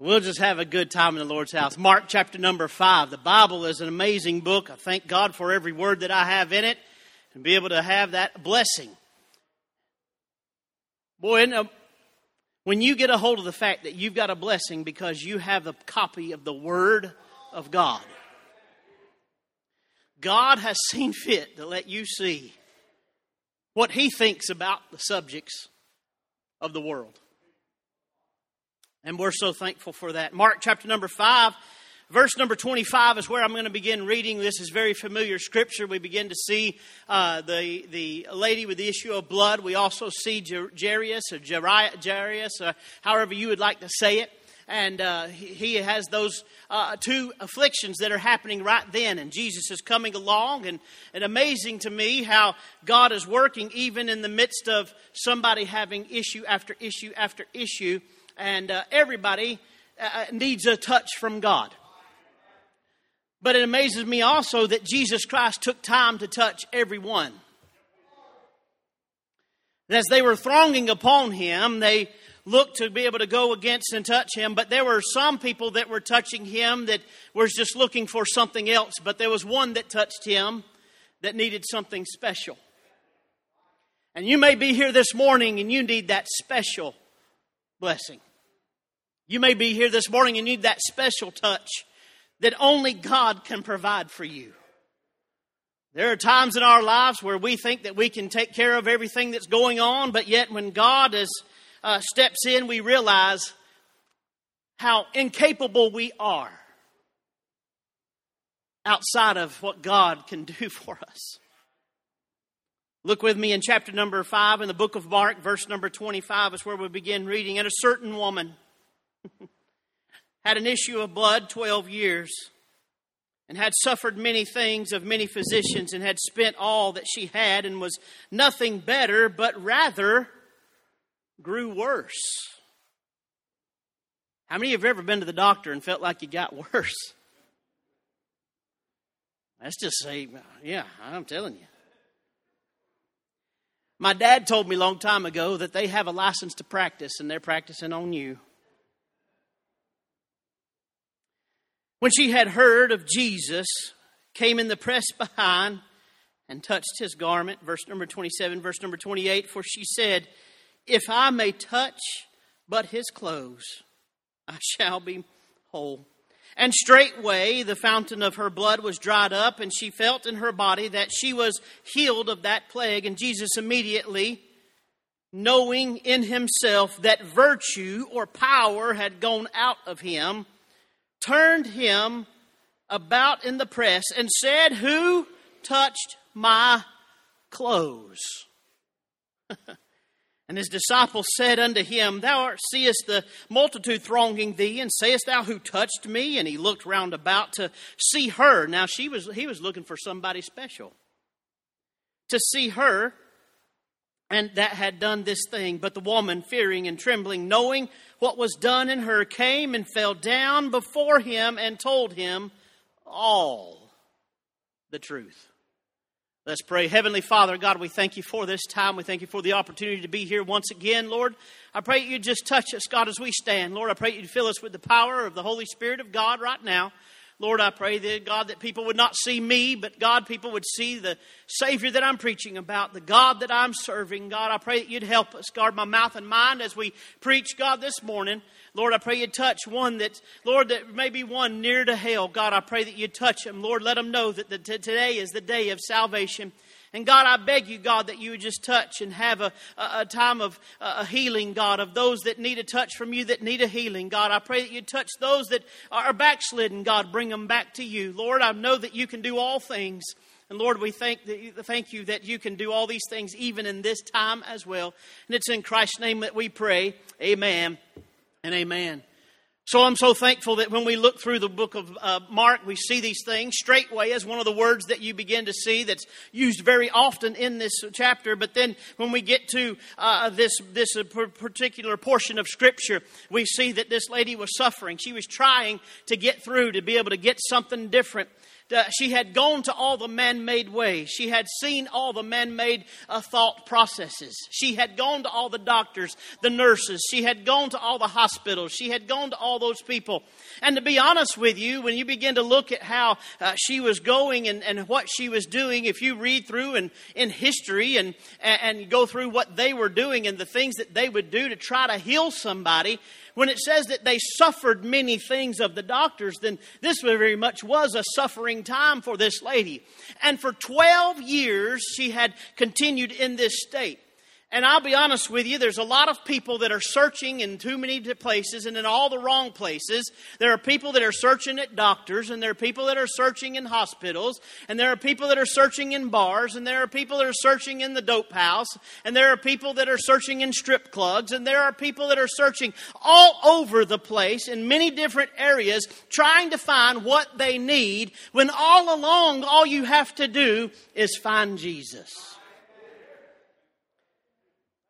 We'll just have a good time in the Lord's house. Mark chapter number five. The Bible is an amazing book. I thank God for every word that I have in it and be able to have that blessing. Boy, um, when you get a hold of the fact that you've got a blessing because you have a copy of the Word of God, God has seen fit to let you see what He thinks about the subjects of the world. And we're so thankful for that. Mark chapter number 5, verse number 25 is where I'm going to begin reading. This is very familiar scripture. We begin to see uh, the, the lady with the issue of blood. We also see Jairus or Jairus, uh, however you would like to say it. And uh, he has those uh, two afflictions that are happening right then. And Jesus is coming along. And, and amazing to me how God is working even in the midst of somebody having issue after issue after issue and uh, everybody uh, uh, needs a touch from God. But it amazes me also that Jesus Christ took time to touch everyone. And as they were thronging upon him, they looked to be able to go against and touch him, but there were some people that were touching him that was just looking for something else. But there was one that touched him that needed something special. And you may be here this morning and you need that special blessing. You may be here this morning and need that special touch that only God can provide for you. There are times in our lives where we think that we can take care of everything that's going on, but yet when God is, uh, steps in, we realize how incapable we are outside of what God can do for us. Look with me in chapter number 5 in the book of Mark, verse number 25 is where we begin reading. And a certain woman had an issue of blood 12 years and had suffered many things of many physicians and had spent all that she had and was nothing better, but rather grew worse. How many of you have ever been to the doctor and felt like you got worse? Let's just say, yeah, I'm telling you. My dad told me a long time ago that they have a license to practice and they're practicing on you. When she had heard of Jesus, came in the press behind and touched his garment. Verse number 27, verse number 28. For she said, If I may touch but his clothes, I shall be whole. And straightway the fountain of her blood was dried up, and she felt in her body that she was healed of that plague. And Jesus immediately, knowing in himself that virtue or power had gone out of him, turned him about in the press and said, Who touched my clothes? and his disciples said unto him, Thou seest the multitude thronging thee, and sayest thou who touched me? And he looked round about to see her. Now she was he was looking for somebody special. To see her and that had done this thing. But the woman, fearing and trembling, knowing what was done in her, came and fell down before him and told him all the truth. Let's pray. Heavenly Father, God, we thank you for this time. We thank you for the opportunity to be here once again, Lord. I pray you just touch us, God, as we stand. Lord, I pray you fill us with the power of the Holy Spirit of God right now. Lord, I pray that God that people would not see me, but God, people would see the Savior that I'm preaching about, the God that I'm serving. God, I pray that you'd help us guard my mouth and mind as we preach, God, this morning. Lord, I pray you'd touch one that, Lord, that may be one near to hell. God, I pray that you'd touch him. Lord, let them know that the, today is the day of salvation. And God, I beg you, God, that you would just touch and have a, a, a time of a healing, God, of those that need a touch from you that need a healing. God, I pray that you touch those that are backslidden, God, bring them back to you. Lord, I know that you can do all things. And Lord, we thank, thank you that you can do all these things even in this time as well. And it's in Christ's name that we pray. Amen and amen. So I'm so thankful that when we look through the book of uh, Mark, we see these things. Straightway is one of the words that you begin to see that's used very often in this chapter. But then when we get to uh, this, this uh, particular portion of Scripture, we see that this lady was suffering. She was trying to get through to be able to get something different she had gone to all the man made ways. She had seen all the man made uh, thought processes. She had gone to all the doctors, the nurses. She had gone to all the hospitals. She had gone to all those people. And to be honest with you, when you begin to look at how uh, she was going and, and what she was doing, if you read through and in history and, and go through what they were doing and the things that they would do to try to heal somebody, when it says that they suffered many things of the doctors, then this very much was a suffering time for this lady. And for 12 years, she had continued in this state. And I'll be honest with you, there's a lot of people that are searching in too many places and in all the wrong places. There are people that are searching at doctors, and there are people that are searching in hospitals, and there are people that are searching in bars, and there are people that are searching in the dope house, and there are people that are searching in strip clubs, and there are people that are searching all over the place in many different areas trying to find what they need when all along all you have to do is find Jesus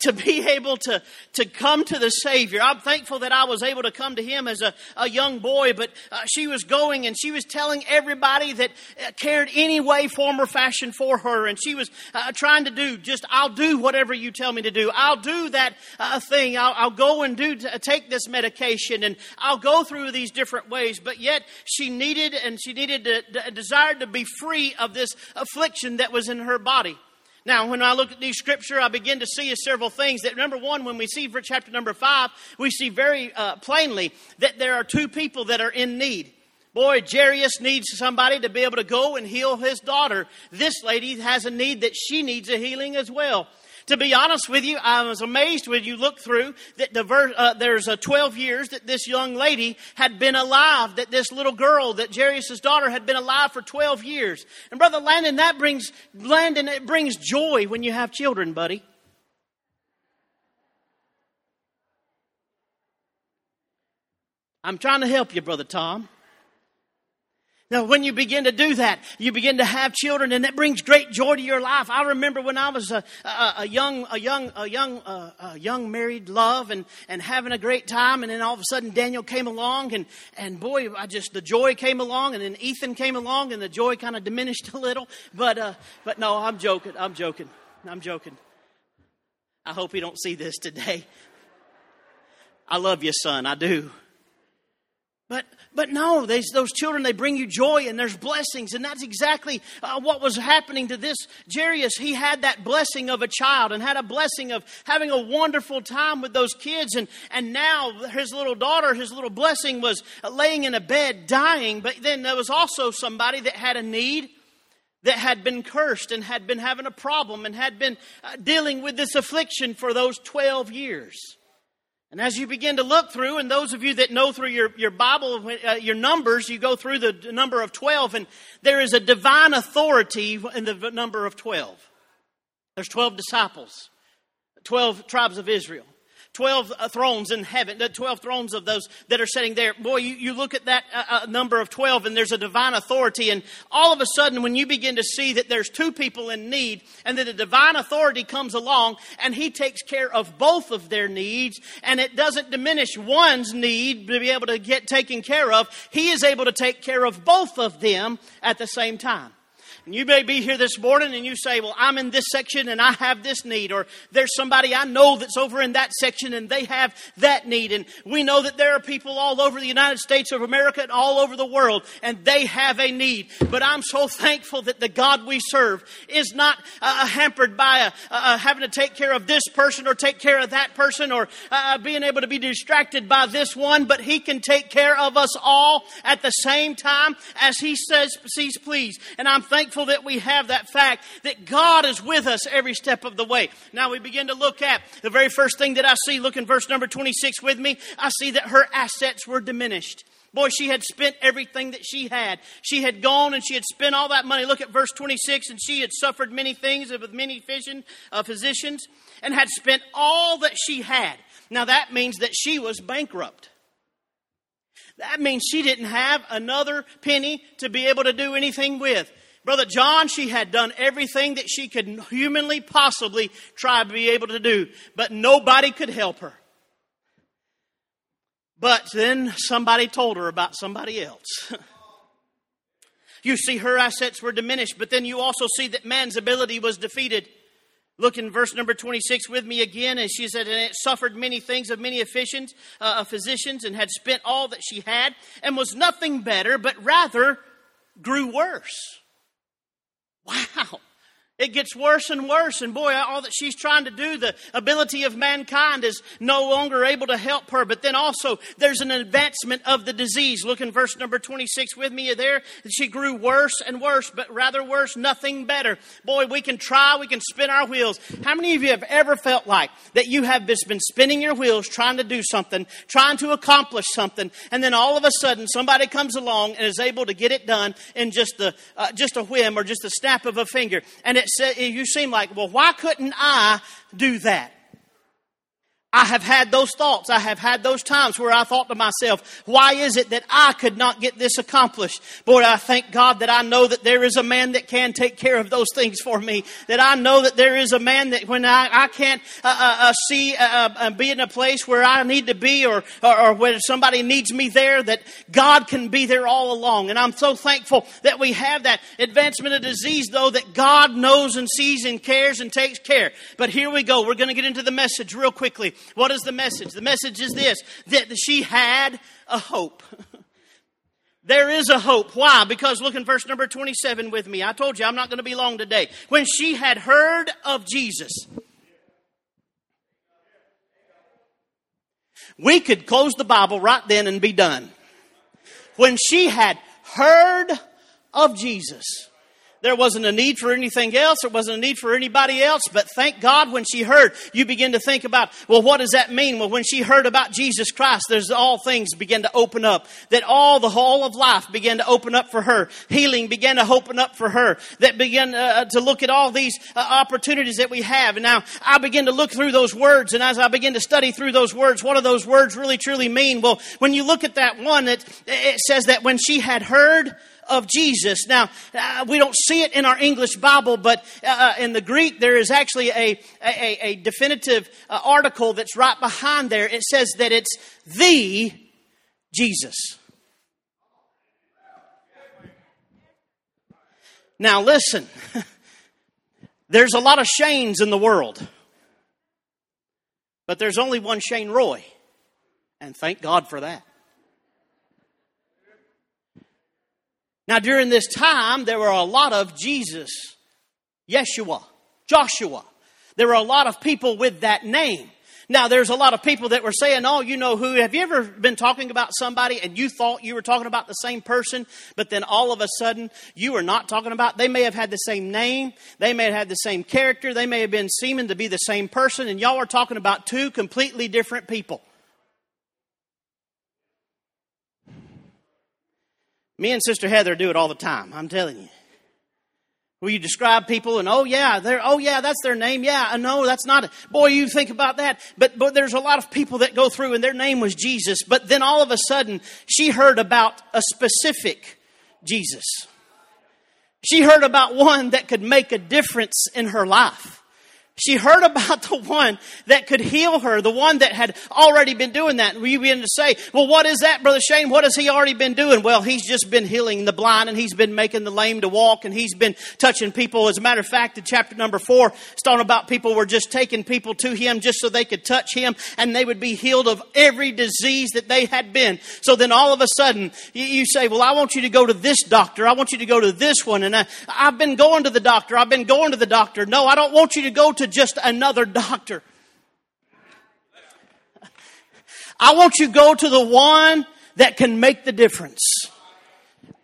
to be able to, to come to the Savior. I'm thankful that I was able to come to Him as a, a young boy, but uh, she was going and she was telling everybody that uh, cared any way, form, or fashion for her. And she was uh, trying to do just, I'll do whatever you tell me to do. I'll do that uh, thing. I'll, I'll, go and do, take this medication and I'll go through these different ways. But yet she needed and she needed to, desired to be free of this affliction that was in her body. Now, when I look at these scripture, I begin to see several things. That number one, when we see for chapter number five, we see very uh, plainly that there are two people that are in need. Boy, Jairus needs somebody to be able to go and heal his daughter. This lady has a need that she needs a healing as well. To be honest with you, I was amazed when you look through that the uh, there's a 12 years that this young lady had been alive, that this little girl, that Jairus' daughter had been alive for 12 years. And Brother Landon, that brings, Landon, it brings joy when you have children, buddy. I'm trying to help you, Brother Tom. Now, when you begin to do that, you begin to have children, and that brings great joy to your life. I remember when I was a, a, a young, a young, a young, a young married love, and and having a great time, and then all of a sudden Daniel came along, and and boy, I just the joy came along, and then Ethan came along, and the joy kind of diminished a little. But uh, but no, I'm joking. I'm joking. I'm joking. I hope he don't see this today. I love you, son. I do. But, but no, they, those children, they bring you joy and there's blessings. And that's exactly uh, what was happening to this Jairus. He had that blessing of a child and had a blessing of having a wonderful time with those kids. And, and now his little daughter, his little blessing was laying in a bed dying. But then there was also somebody that had a need that had been cursed and had been having a problem and had been uh, dealing with this affliction for those 12 years. And as you begin to look through, and those of you that know through your, your Bible, uh, your numbers, you go through the number of 12, and there is a divine authority in the number of 12. There's 12 disciples, 12 tribes of Israel. 12 uh, thrones in heaven, the 12 thrones of those that are sitting there. Boy, you, you look at that uh, uh, number of 12 and there's a divine authority. And all of a sudden, when you begin to see that there's two people in need and that a divine authority comes along and he takes care of both of their needs and it doesn't diminish one's need to be able to get taken care of, he is able to take care of both of them at the same time. And you may be here this morning and you say, Well, I'm in this section and I have this need. Or there's somebody I know that's over in that section and they have that need. And we know that there are people all over the United States of America and all over the world and they have a need. But I'm so thankful that the God we serve is not uh, uh hampered by uh, uh, having to take care of this person or take care of that person or uh, being able to be distracted by this one, but He can take care of us all at the same time as He says, sees please. And I'm thankful that we have that fact that God is with us every step of the way. Now we begin to look at the very first thing that I see. Look in verse number 26 with me. I see that her assets were diminished. Boy, she had spent everything that she had. She had gone and she had spent all that money. Look at verse 26. And she had suffered many things with many uh, physicians and had spent all that she had. Now that means that she was bankrupt. That means she didn't have another penny to be able to do anything with. Brother John, she had done everything that she could humanly possibly try to be able to do, but nobody could help her. But then somebody told her about somebody else. You see her assets were diminished, but then you also see that man's ability was defeated. Look in verse number 26 with me again, and she said, And it suffered many things of many physicians, uh, physicians, and had spent all that she had, and was nothing better, but rather grew worse. Wow. It gets worse and worse, and boy, all that she's trying to do, the ability of mankind is no longer able to help her. But then also, there's an advancement of the disease. Look in verse number 26 with me there. She grew worse and worse, but rather worse, nothing better. Boy, we can try, we can spin our wheels. How many of you have ever felt like that you have just been spinning your wheels trying to do something, trying to accomplish something, and then all of a sudden somebody comes along and is able to get it done in just a, uh, just a whim or just a snap of a finger? And it it you seem like, well, why couldn't I do that? I have had those thoughts. I have had those times where I thought to myself, why is it that I could not get this accomplished? Boy, I thank God that I know that there is a man that can take care of those things for me. That I know that there is a man that when I, I can't uh, uh, uh see, uh, uh, be in a place where I need to be or, or, or where somebody needs me there, that God can be there all along. And I'm so thankful that we have that advancement of disease though that God knows and sees and cares and takes care. But here we go. We're going to get into the message real quickly. What is the message? The message is this that she had a hope. There is a hope. Why? Because look in verse number 27 with me. I told you I'm not going to be long today. When she had heard of Jesus, we could close the Bible right then and be done. When she had heard of Jesus, there wasn't a need for anything else. There wasn't a need for anybody else. But thank God when she heard, you begin to think about, well, what does that mean? Well, when she heard about Jesus Christ, there's all things begin to open up. That all the whole of life began to open up for her. Healing began to open up for her. That began uh, uh, to look at all these uh, opportunities that we have. And now I begin to look through those words. And as I begin to study through those words, what do those words really truly mean? Well, when you look at that one, it, it says that when she had heard, of Jesus. Now, uh, we don't see it in our English Bible, but uh, uh, in the Greek, there is actually a, a, a definitive uh, article that's right behind there. It says that it's the Jesus. Now, listen, there's a lot of Shanes in the world, but there's only one Shane Roye, and thank God for that. Now, during this time, there were a lot of Jesus, Yeshua, Joshua. There were a lot of people with that name. Now, there's a lot of people that were saying, Oh, you know who. Have you ever been talking about somebody and you thought you were talking about the same person, but then all of a sudden you were not talking about? They may have had the same name, they may have had the same character, they may have been seeming to be the same person, and y'all are talking about two completely different people. Me and Sister Heather do it all the time, I'm telling you. Will you describe people and oh yeah, they're oh yeah, that's their name. Yeah, uh, no, that's not it. Boy, you think about that. But but there's a lot of people that go through and their name was Jesus, but then all of a sudden she heard about a specific Jesus. She heard about one that could make a difference in her life. She heard about the one that could heal her, the one that had already been doing that. And we begin to say, well, what is that, Brother Shane? What has he already been doing? Well, he's just been healing the blind and he's been making the lame to walk and he's been touching people. As a matter of fact, in chapter number four, it's talking about people were just taking people to him just so they could touch him and they would be healed of every disease that they had been. So then all of a sudden, you, say, well, I want you to go to this doctor. I want you to go to this one. And I, I've been going to the doctor. I've been going to the doctor. No, I don't want you to go to to just another doctor. I want you to go to the one that can make the difference.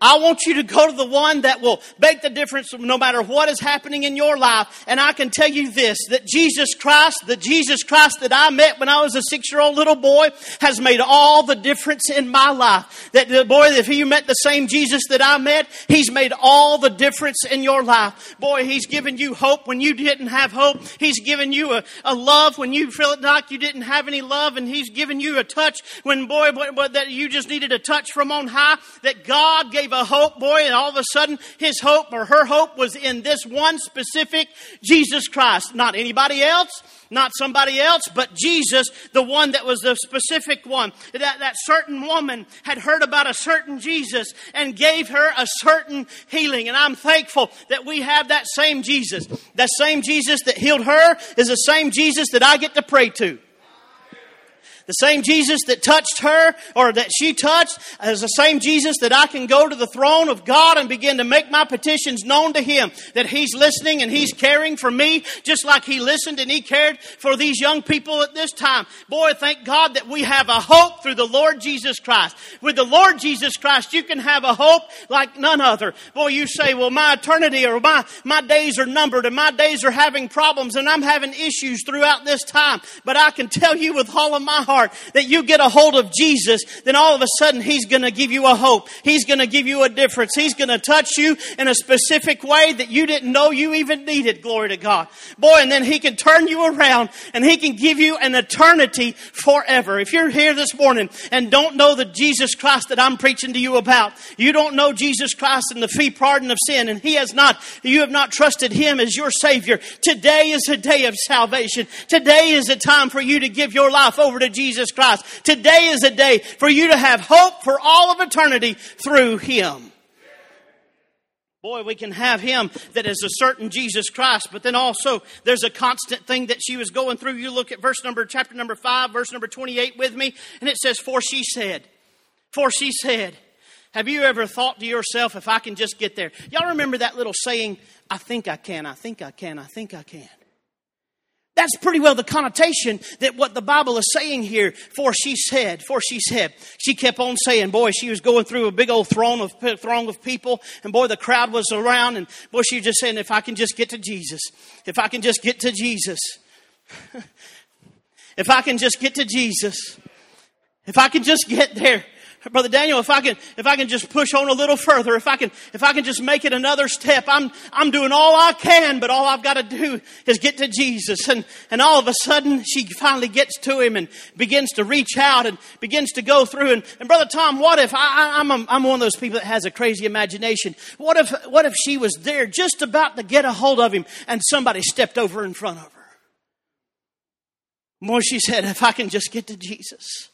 I want you to go to the one that will make the difference no matter what is happening in your life. And I can tell you this, that Jesus Christ, the Jesus Christ that I met when I was a six year old little boy has made all the difference in my life. That the boy, if you met the same Jesus that I met, He's made all the difference in your life. Boy, He's given you hope when you didn't have hope. He's given you a, a love when you felt like you didn't have any love. And He's given you a touch when boy, boy, boy that you just needed a touch from on high. That God gave receive a hope, boy, and all of a sudden his hope or her hope was in this one specific Jesus Christ. Not anybody else, not somebody else, but Jesus, the one that was the specific one. That, that certain woman had heard about a certain Jesus and gave her a certain healing. And I'm thankful that we have that same Jesus. That same Jesus that healed her is the same Jesus that I get to pray to. The same Jesus that touched her or that she touched is the same Jesus that I can go to the throne of God and begin to make my petitions known to Him. That He's listening and He's caring for me just like He listened and He cared for these young people at this time. Boy, thank God that we have a hope through the Lord Jesus Christ. With the Lord Jesus Christ, you can have a hope like none other. Boy, you say, well, my eternity or my, my days are numbered and my days are having problems and I'm having issues throughout this time. But I can tell you with all of my heart, that you get a hold of Jesus, then all of a sudden He's going to give you a hope. He's going to give you a difference. He's going to touch you in a specific way that you didn't know you even needed. Glory to God. Boy, and then He can turn you around and He can give you an eternity forever. If you're here this morning and don't know the Jesus Christ that I'm preaching to you about, you don't know Jesus Christ and the free pardon of sin, and He has not, you have not trusted Him as your Savior. Today is a day of salvation. Today is a time for you to give your life over to Jesus Jesus Christ. Today is a day for you to have hope for all of eternity through Him. Boy, we can have him that is a certain Jesus Christ, but then also there's a constant thing that she was going through. You look at verse number, chapter number 5, verse number 28 with me, and it says, For she said, For she said, Have you ever thought to yourself, if I can just get there? Y'all remember that little saying, I think I can, I think I can, I think I can. That's pretty well the connotation that what the Bible is saying here. For she said, for she said, she kept on saying, boy, she was going through a big old throng of throng of people, and boy, the crowd was around, and boy, she was just saying, if I can just get to Jesus, if I can just get to Jesus, if I can just get to Jesus, if I can just get there. Brother Daniel, if I can, if I can just push on a little further, if I can, if I can just make it another step, I'm, I'm doing all I can, but all I've got to do is get to Jesus. And, and all of a sudden, she finally gets to him and begins to reach out and begins to go through. And, and Brother Tom, what if I, I'm, a, I'm one of those people that has a crazy imagination? What if, what if she was there just about to get a hold of him and somebody stepped over in front of her? More, she said, if I can just get to Jesus.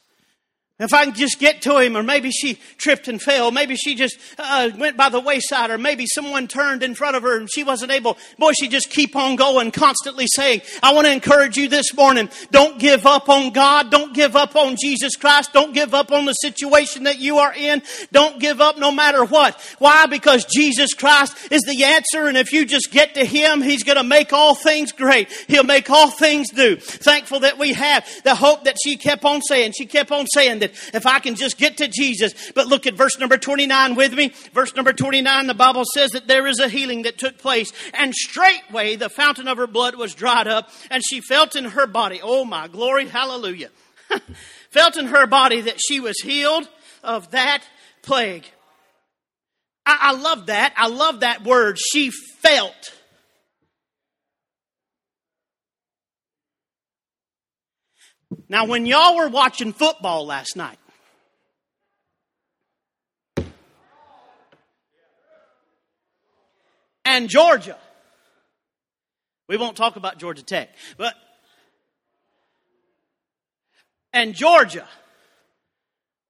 If I can just get to him, or maybe she tripped and fell, maybe she just uh, went by the wayside, or maybe someone turned in front of her and she wasn't able. Boy, she just keep on going, constantly saying, I want to encourage you this morning. Don't give up on God. Don't give up on Jesus Christ. Don't give up on the situation that you are in. Don't give up no matter what. Why? Because Jesus Christ is the answer, and if you just get to Him, He's going to make all things great. He'll make all things new. Thankful that we have the hope that she kept on saying. She kept on saying that if I can just get to Jesus. But look at verse number 29 with me. Verse number 29, the Bible says that there is a healing that took place, and straightway the fountain of her blood was dried up, and she felt in her body, oh my glory, hallelujah, felt in her body that she was healed of that plague. I, I love that. I love that word. She felt. Now, when y'all were watching football last night, and Georgia, we won't talk about Georgia Tech, but and Georgia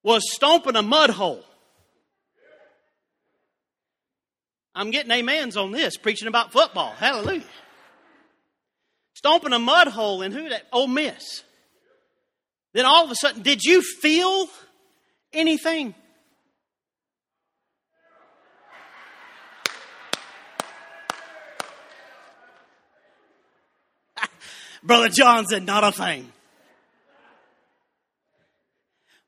was stomping a mud hole. I'm getting amens on this, preaching about football. Hallelujah. Stomping a mud hole in who that? Ole Miss. Then all of a sudden, did you feel anything? Brother John said, not a thing.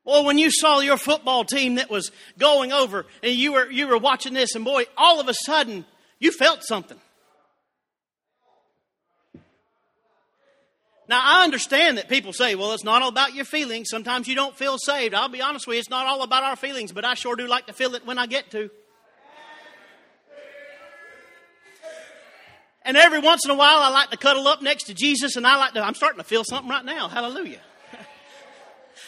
Well, when you saw your football team that was going over and you were, you were watching this, and boy, all of a sudden, you felt something. Now, I understand that people say, well, it's not all about your feelings. Sometimes you don't feel saved. I'll be honest with you, it's not all about our feelings, but I sure do like to feel it when I get to. And every once in a while, I like to cuddle up next to Jesus, and I like to, I'm starting to feel something right now. Hallelujah.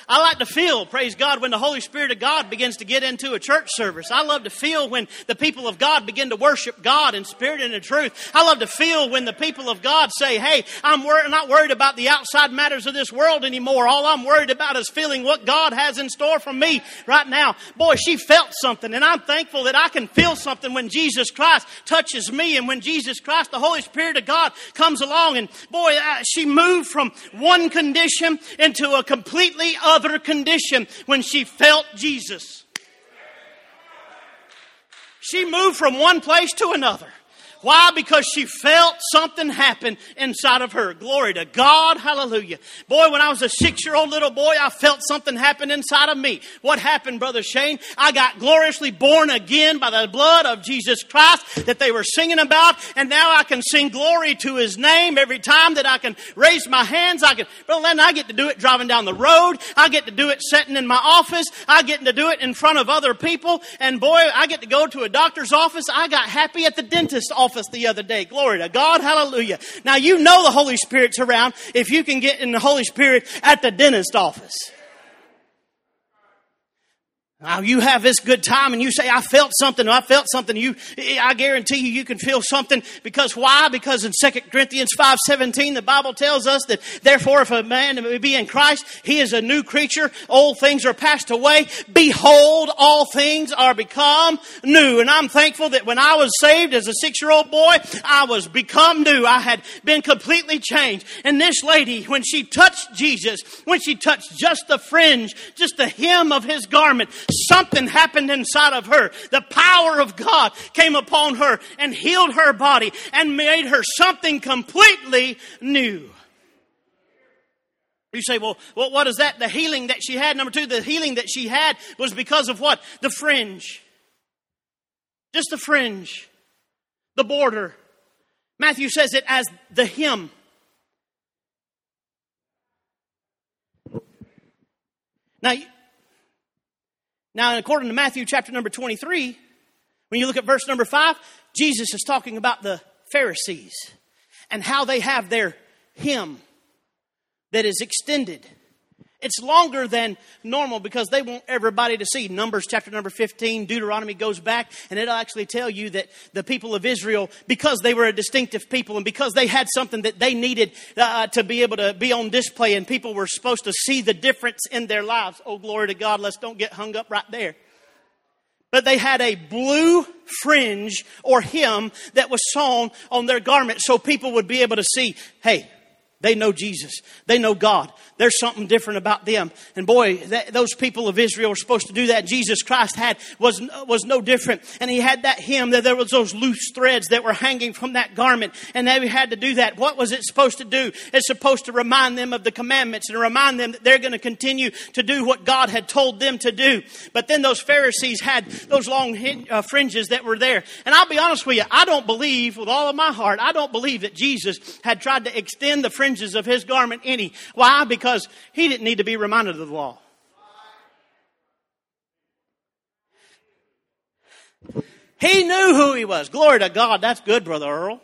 I like to feel, praise God, when the Holy Spirit of God begins to get into a church service. I love to feel when the people of God begin to worship God in spirit and in truth. I love to feel when the people of God say, hey, I'm wor- not worried about the outside matters of this world anymore. All I'm worried about is feeling what God has in store for me right now. Boy, she felt something, and I'm thankful that I can feel something when Jesus Christ touches me and when Jesus Christ, the Holy Spirit of God, comes along. And boy, she moved from one condition into a completely other condition when she felt Jesus. She moved from one place to another. Why? Because she felt something happen inside of her. Glory to God. Hallelujah. Boy, when I was a six year old little boy, I felt something happen inside of me. What happened, Brother Shane? I got gloriously born again by the blood of Jesus Christ that they were singing about. And now I can sing glory to his name every time that I can raise my hands. I can, Brother Lennon, I get to do it driving down the road. I get to do it sitting in my office. I get to do it in front of other people. And boy, I get to go to a doctor's office. I got happy at the dentist's office office the other day. Glory to God. Hallelujah. Now you know the Holy Spirit's around if you can get in the Holy Spirit at the dentist office. Now you have this good time and you say, I felt something, I felt something. You, I guarantee you, you can feel something because why? Because in 2 Corinthians 5 17, the Bible tells us that therefore if a man be in Christ, he is a new creature. Old things are passed away. Behold, all things are become new. And I'm thankful that when I was saved as a six year old boy, I was become new. I had been completely changed. And this lady, when she touched Jesus, when she touched just the fringe, just the hem of his garment, something happened inside of her. The power of God came upon her and healed her body and made her something completely new. You say, well, what is that? The healing that she had. Number two, the healing that she had was because of what? The fringe. Just the fringe. The border. Matthew says it as the hem. Now, now, according to Matthew chapter number 23, when you look at verse number 5, Jesus is talking about the Pharisees and how they have their hymn that is extended. It's longer than normal because they want everybody to see. Numbers chapter number 15, Deuteronomy goes back and it'll actually tell you that the people of Israel, because they were a distinctive people and because they had something that they needed uh, to be able to be on display and people were supposed to see the difference in their lives. Oh, glory to God. Let's don't get hung up right there but they had a blue fringe or hem that was sewn on their garment so people would be able to see, hey, they know Jesus. They know God. There's something different about them. And boy, that, those people of Israel were supposed to do that. Jesus Christ had was was no different. And he had that hem that there was those loose threads that were hanging from that garment, and they had to do that. What was it supposed to do? It's supposed to remind them of the commandments and remind them that they're going to continue to do what God had told them to do. But then those Pharisees had those long uh, fringes that were there. And I'll be honest with you, I don't believe with all of my heart, I don't believe that Jesus had tried to extend the fringes fringes of his garment any. Why? Because he didn't need to be reminded of the law. He knew who he was. Glory to God. That's good, Brother Earl.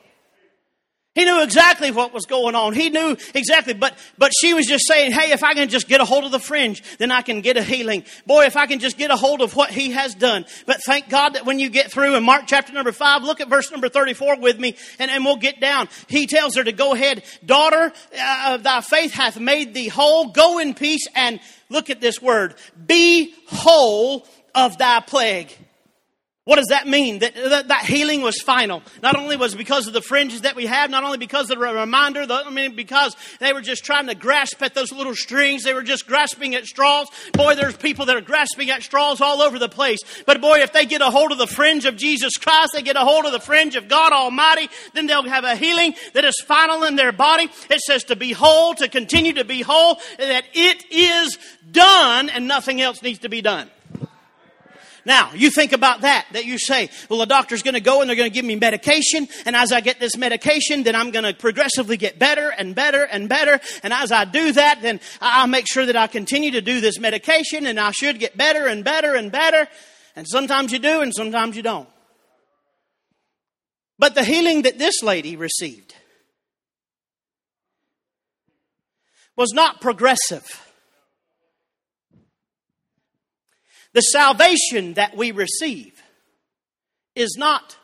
He knew exactly what was going on. He knew exactly, but, but she was just saying, hey, if I can just get a hold of the fringe, then I can get a healing. Boy, if I can just get a hold of what he has done. But thank God that when you get through in Mark chapter number five, look at verse number 34 with me and, and we'll get down. He tells her to go ahead, daughter, uh, thy faith hath made thee whole. Go in peace and look at this word, be whole of thy plague. What does that mean? That, that, that, healing was final. Not only was because of the fringes that we have, not only because of the reminder, the, I mean, because they were just trying to grasp at those little strings. They were just grasping at straws. Boy, there's people that are grasping at straws all over the place. But boy, if they get a hold of the fringe of Jesus Christ, they get a hold of the fringe of God Almighty, then they'll have a healing that is final in their body. It says to be whole, to continue to be whole, that it is done and nothing else needs to be done. Now, you think about that, that you say, well, the doctor's going to go and they're going to give me medication. And as I get this medication, then I'm going to progressively get better and better and better. And as I do that, then I'll make sure that I continue to do this medication and I should get better and better and better. And sometimes you do and sometimes you don't. But the healing that this lady received was not progressive. The salvation that we receive is not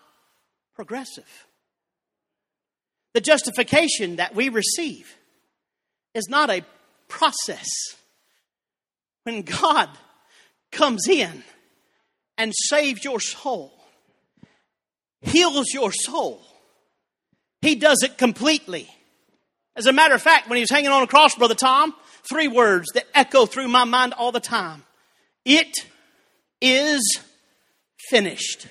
progressive. The justification that we receive is not a process. When God comes in and saves your soul, heals your soul, He does it completely. As a matter of fact, when he was hanging on a cross, Brother Tom, three words that echo through my mind all the time It is finished.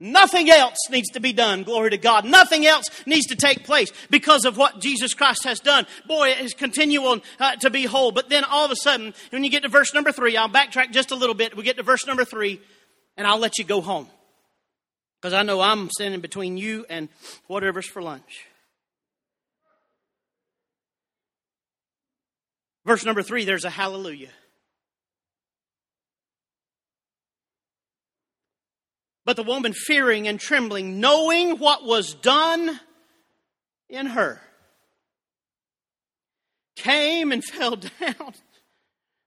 Nothing else needs to be done. Glory to God. Nothing else needs to take place because of what Jesus Christ has done. Boy, it is continuing uh, to be whole. But then all of a sudden, when you get to verse number three, I'll backtrack just a little bit. We get to verse number three, and I'll let you go home. Because I know I'm standing between you and whatever's for lunch. Verse number three, there's a hallelujah. But the woman, fearing and trembling, knowing what was done in her, came and fell down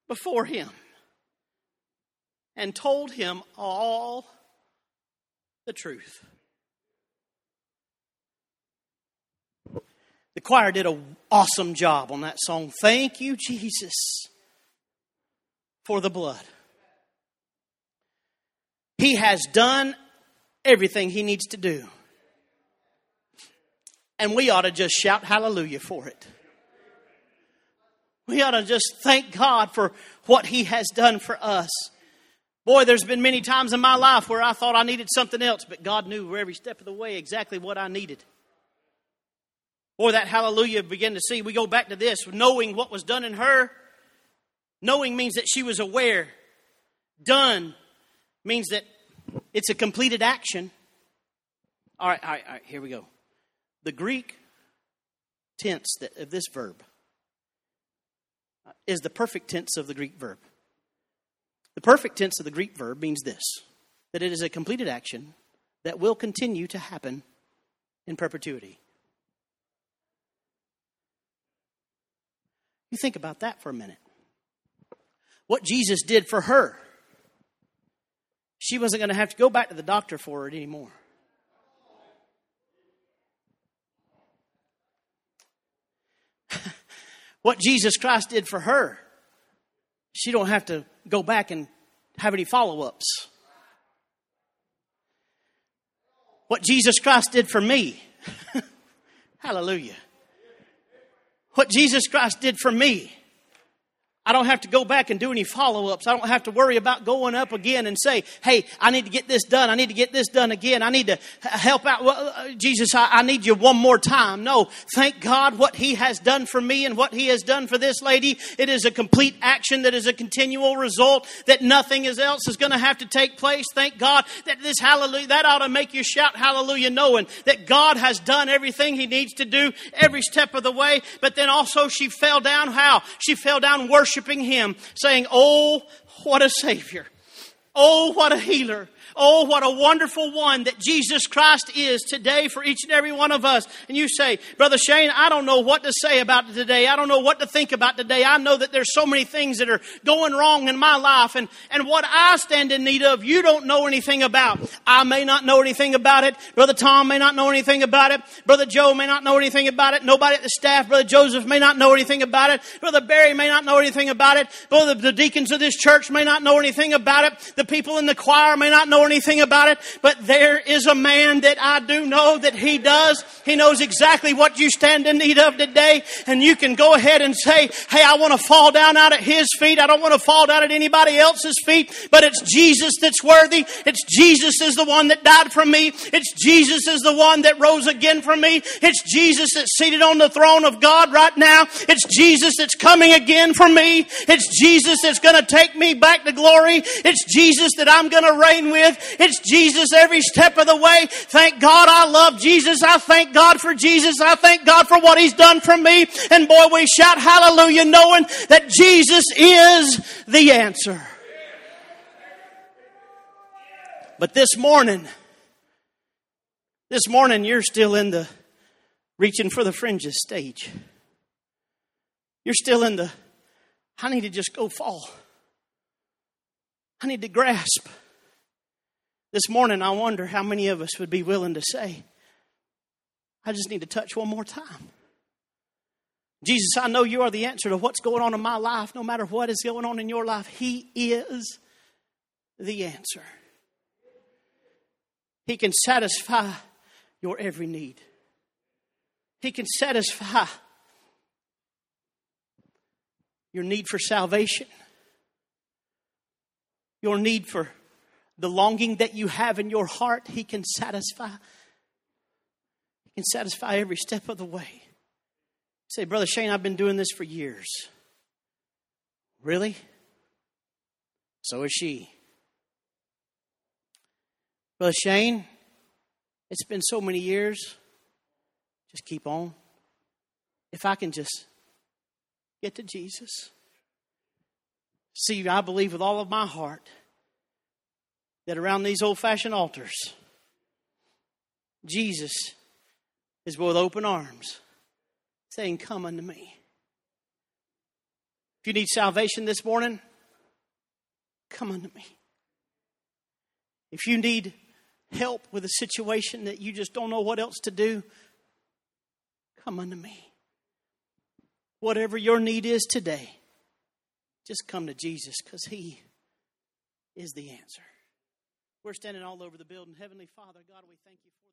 before him and told him all the truth. The choir did an awesome job on that song. Thank you, Jesus, for the blood. He has done everything he needs to do. And we ought to just shout hallelujah for it. We ought to just thank God for what he has done for us. Boy, there's been many times in my life where I thought I needed something else, but God knew every step of the way exactly what I needed. Boy, that hallelujah began to see. We go back to this, knowing what was done in her. Knowing means that she was aware. Done means that it's a completed action. All right, all right, all right, here we go. The Greek tense of this verb uh, is the perfect tense of the Greek verb. The perfect tense of the Greek verb means this that it is a completed action that will continue to happen in perpetuity. You think about that for a minute. What Jesus did for her she wasn't going to have to go back to the doctor for it anymore. what Jesus Christ did for her, she don't have to go back and have any follow-ups. What Jesus Christ did for me. Hallelujah. What Jesus Christ did for me I don't have to go back and do any follow ups. I don't have to worry about going up again and say, hey, I need to get this done. I need to get this done again. I need to help out. Well, uh, Jesus, I, I need you one more time. No, thank God what He has done for me and what He has done for this lady. It is a complete action that is a continual result that nothing else is going to have to take place. Thank God that this hallelujah, that ought to make you shout hallelujah knowing that God has done everything He needs to do every step of the way. But then also she fell down how? She fell down worshiping worshiping Him, saying, Oh, what a Savior. Oh, what a healer. Oh, what a wonderful one that Jesus Christ is today for each and every one of us. And you say, Brother Shane, I don't know what to say about today. I don't know what to think about today. I know that there's so many things that are going wrong in my life and, and what I stand in need of, you don't know anything about. I may not know anything about it. Brother Tom may not know anything about it. Brother Joe may not know anything about it. Nobody at the staff, Brother Joseph may not know anything about it. Brother Barry may not know anything about it. Brother, the deacons of this church may not know anything about it. The people in the choir may not know know anything about it, but there is a man that I do know that he does. He knows exactly what you stand in need of today, and you can go ahead and say, Hey, I want to fall down out at his feet. I don't want to fall down at anybody else's feet, but it's Jesus that's worthy. It's Jesus is the one that died for me. It's Jesus is the one that rose again for me. It's Jesus that's seated on the throne of God right now. It's Jesus that's coming again for me. It's Jesus that's going to take me back to glory. It's Jesus that I'm going to reign with It's Jesus every step of the way. Thank God I love Jesus. I thank God for Jesus. I thank God for what He's done for me. And boy, we shout hallelujah knowing that Jesus is the answer. But this morning, this morning you're still in the reaching for the fringes stage. You're still in the, I need to just go fall. I need to grasp. This morning, I wonder how many of us would be willing to say, I just need to touch one more time. Jesus, I know you are the answer to what's going on in my life, no matter what is going on in your life. He is the answer. He can satisfy your every need. He can satisfy your need for salvation, your need for the longing that you have in your heart. He can satisfy. He can satisfy every step of the way. Say, Brother Shane, I've been doing this for years. Really? So is she. Brother Shane, it's been so many years. Just keep on. If I can just get to Jesus. See, I believe with all of my heart that around these old fashioned altars, Jesus is with open arms saying, Come unto me. If you need salvation this morning, come unto me. If you need help with a situation that you just don't know what else to do, come unto me. Whatever your need is today, just come to Jesus because He is the answer. We're standing all over the building. Heavenly Father, God, we thank you for.